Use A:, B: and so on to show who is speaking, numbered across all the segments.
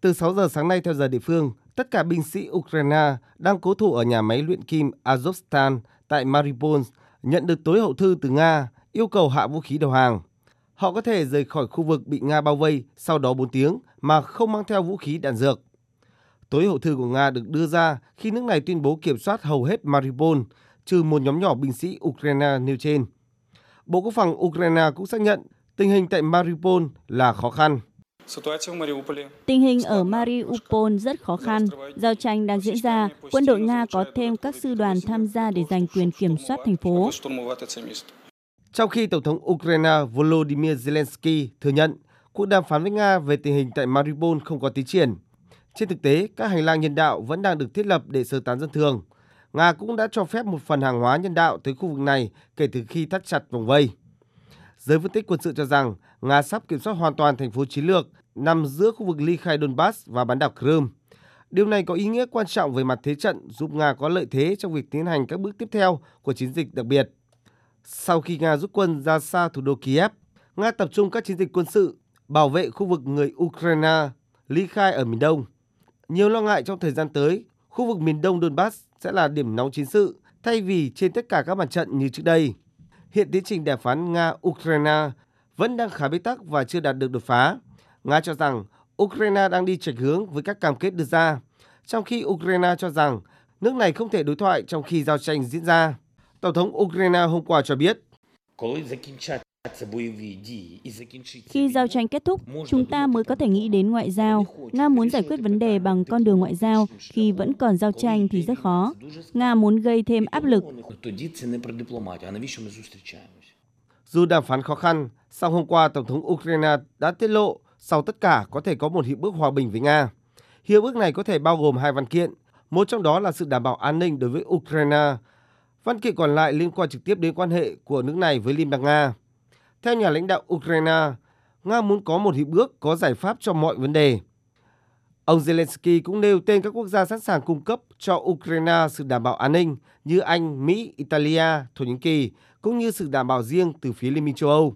A: Từ 6 giờ sáng nay theo giờ địa phương, tất cả binh sĩ Ukraine đang cố thủ ở nhà máy luyện kim Azovstal tại Mariupol nhận được tối hậu thư từ Nga yêu cầu hạ vũ khí đầu hàng. Họ có thể rời khỏi khu vực bị Nga bao vây sau đó 4 tiếng mà không mang theo vũ khí đạn dược. Tối hậu thư của Nga được đưa ra khi nước này tuyên bố kiểm soát hầu hết Mariupol, trừ một nhóm nhỏ binh sĩ Ukraine nêu trên. Bộ Quốc phòng Ukraine cũng xác nhận tình hình tại Mariupol là khó khăn.
B: Tình hình ở Mariupol rất khó khăn. Giao tranh đang diễn ra, quân đội Nga có thêm các sư đoàn tham gia để giành quyền kiểm soát thành phố.
A: Trong khi Tổng thống Ukraine Volodymyr Zelensky thừa nhận cuộc đàm phán với Nga về tình hình tại Mariupol không có tiến triển. Trên thực tế, các hành lang nhân đạo vẫn đang được thiết lập để sơ tán dân thường. Nga cũng đã cho phép một phần hàng hóa nhân đạo tới khu vực này kể từ khi thắt chặt vòng vây. Giới phân tích quân sự cho rằng Nga sắp kiểm soát hoàn toàn thành phố chiến lược nằm giữa khu vực ly khai Donbass và bán đảo Crimea. Điều này có ý nghĩa quan trọng về mặt thế trận giúp Nga có lợi thế trong việc tiến hành các bước tiếp theo của chiến dịch đặc biệt. Sau khi Nga rút quân ra xa thủ đô Kiev, Nga tập trung các chiến dịch quân sự bảo vệ khu vực người Ukraine ly khai ở miền Đông. Nhiều lo ngại trong thời gian tới, khu vực miền Đông Donbass sẽ là điểm nóng chiến sự thay vì trên tất cả các mặt trận như trước đây. Hiện tiến trình đàm phán Nga-Ukraine vẫn đang khá bế tắc và chưa đạt được đột phá. Nga cho rằng Ukraine đang đi chệch hướng với các cam kết đưa ra, trong khi Ukraine cho rằng nước này không thể đối thoại trong khi giao tranh diễn ra. Tổng thống Ukraine hôm qua cho biết,
B: khi giao tranh kết thúc, chúng ta mới có thể nghĩ đến ngoại giao. Nga muốn giải quyết vấn đề bằng con đường ngoại giao, khi vẫn còn giao tranh thì rất khó. Nga muốn gây thêm áp lực.
A: Dù đàm phán khó khăn, sau hôm qua Tổng thống Ukraine đã tiết lộ sau tất cả có thể có một hiệp ước hòa bình với Nga. Hiệp ước này có thể bao gồm hai văn kiện, một trong đó là sự đảm bảo an ninh đối với Ukraine. Văn kiện còn lại liên quan trực tiếp đến quan hệ của nước này với Liên bang Nga. Theo nhà lãnh đạo Ukraine, Nga muốn có một hiệp ước có giải pháp cho mọi vấn đề. Ông Zelensky cũng nêu tên các quốc gia sẵn sàng cung cấp cho Ukraine sự đảm bảo an ninh như Anh, Mỹ, Italia, Thổ Nhĩ Kỳ, cũng như sự đảm bảo riêng từ phía Liên minh châu Âu.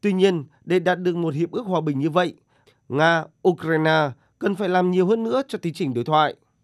A: Tuy nhiên, để đạt được một hiệp ước hòa bình như vậy, Nga, Ukraine cần phải làm nhiều hơn nữa cho tiến trình đối thoại.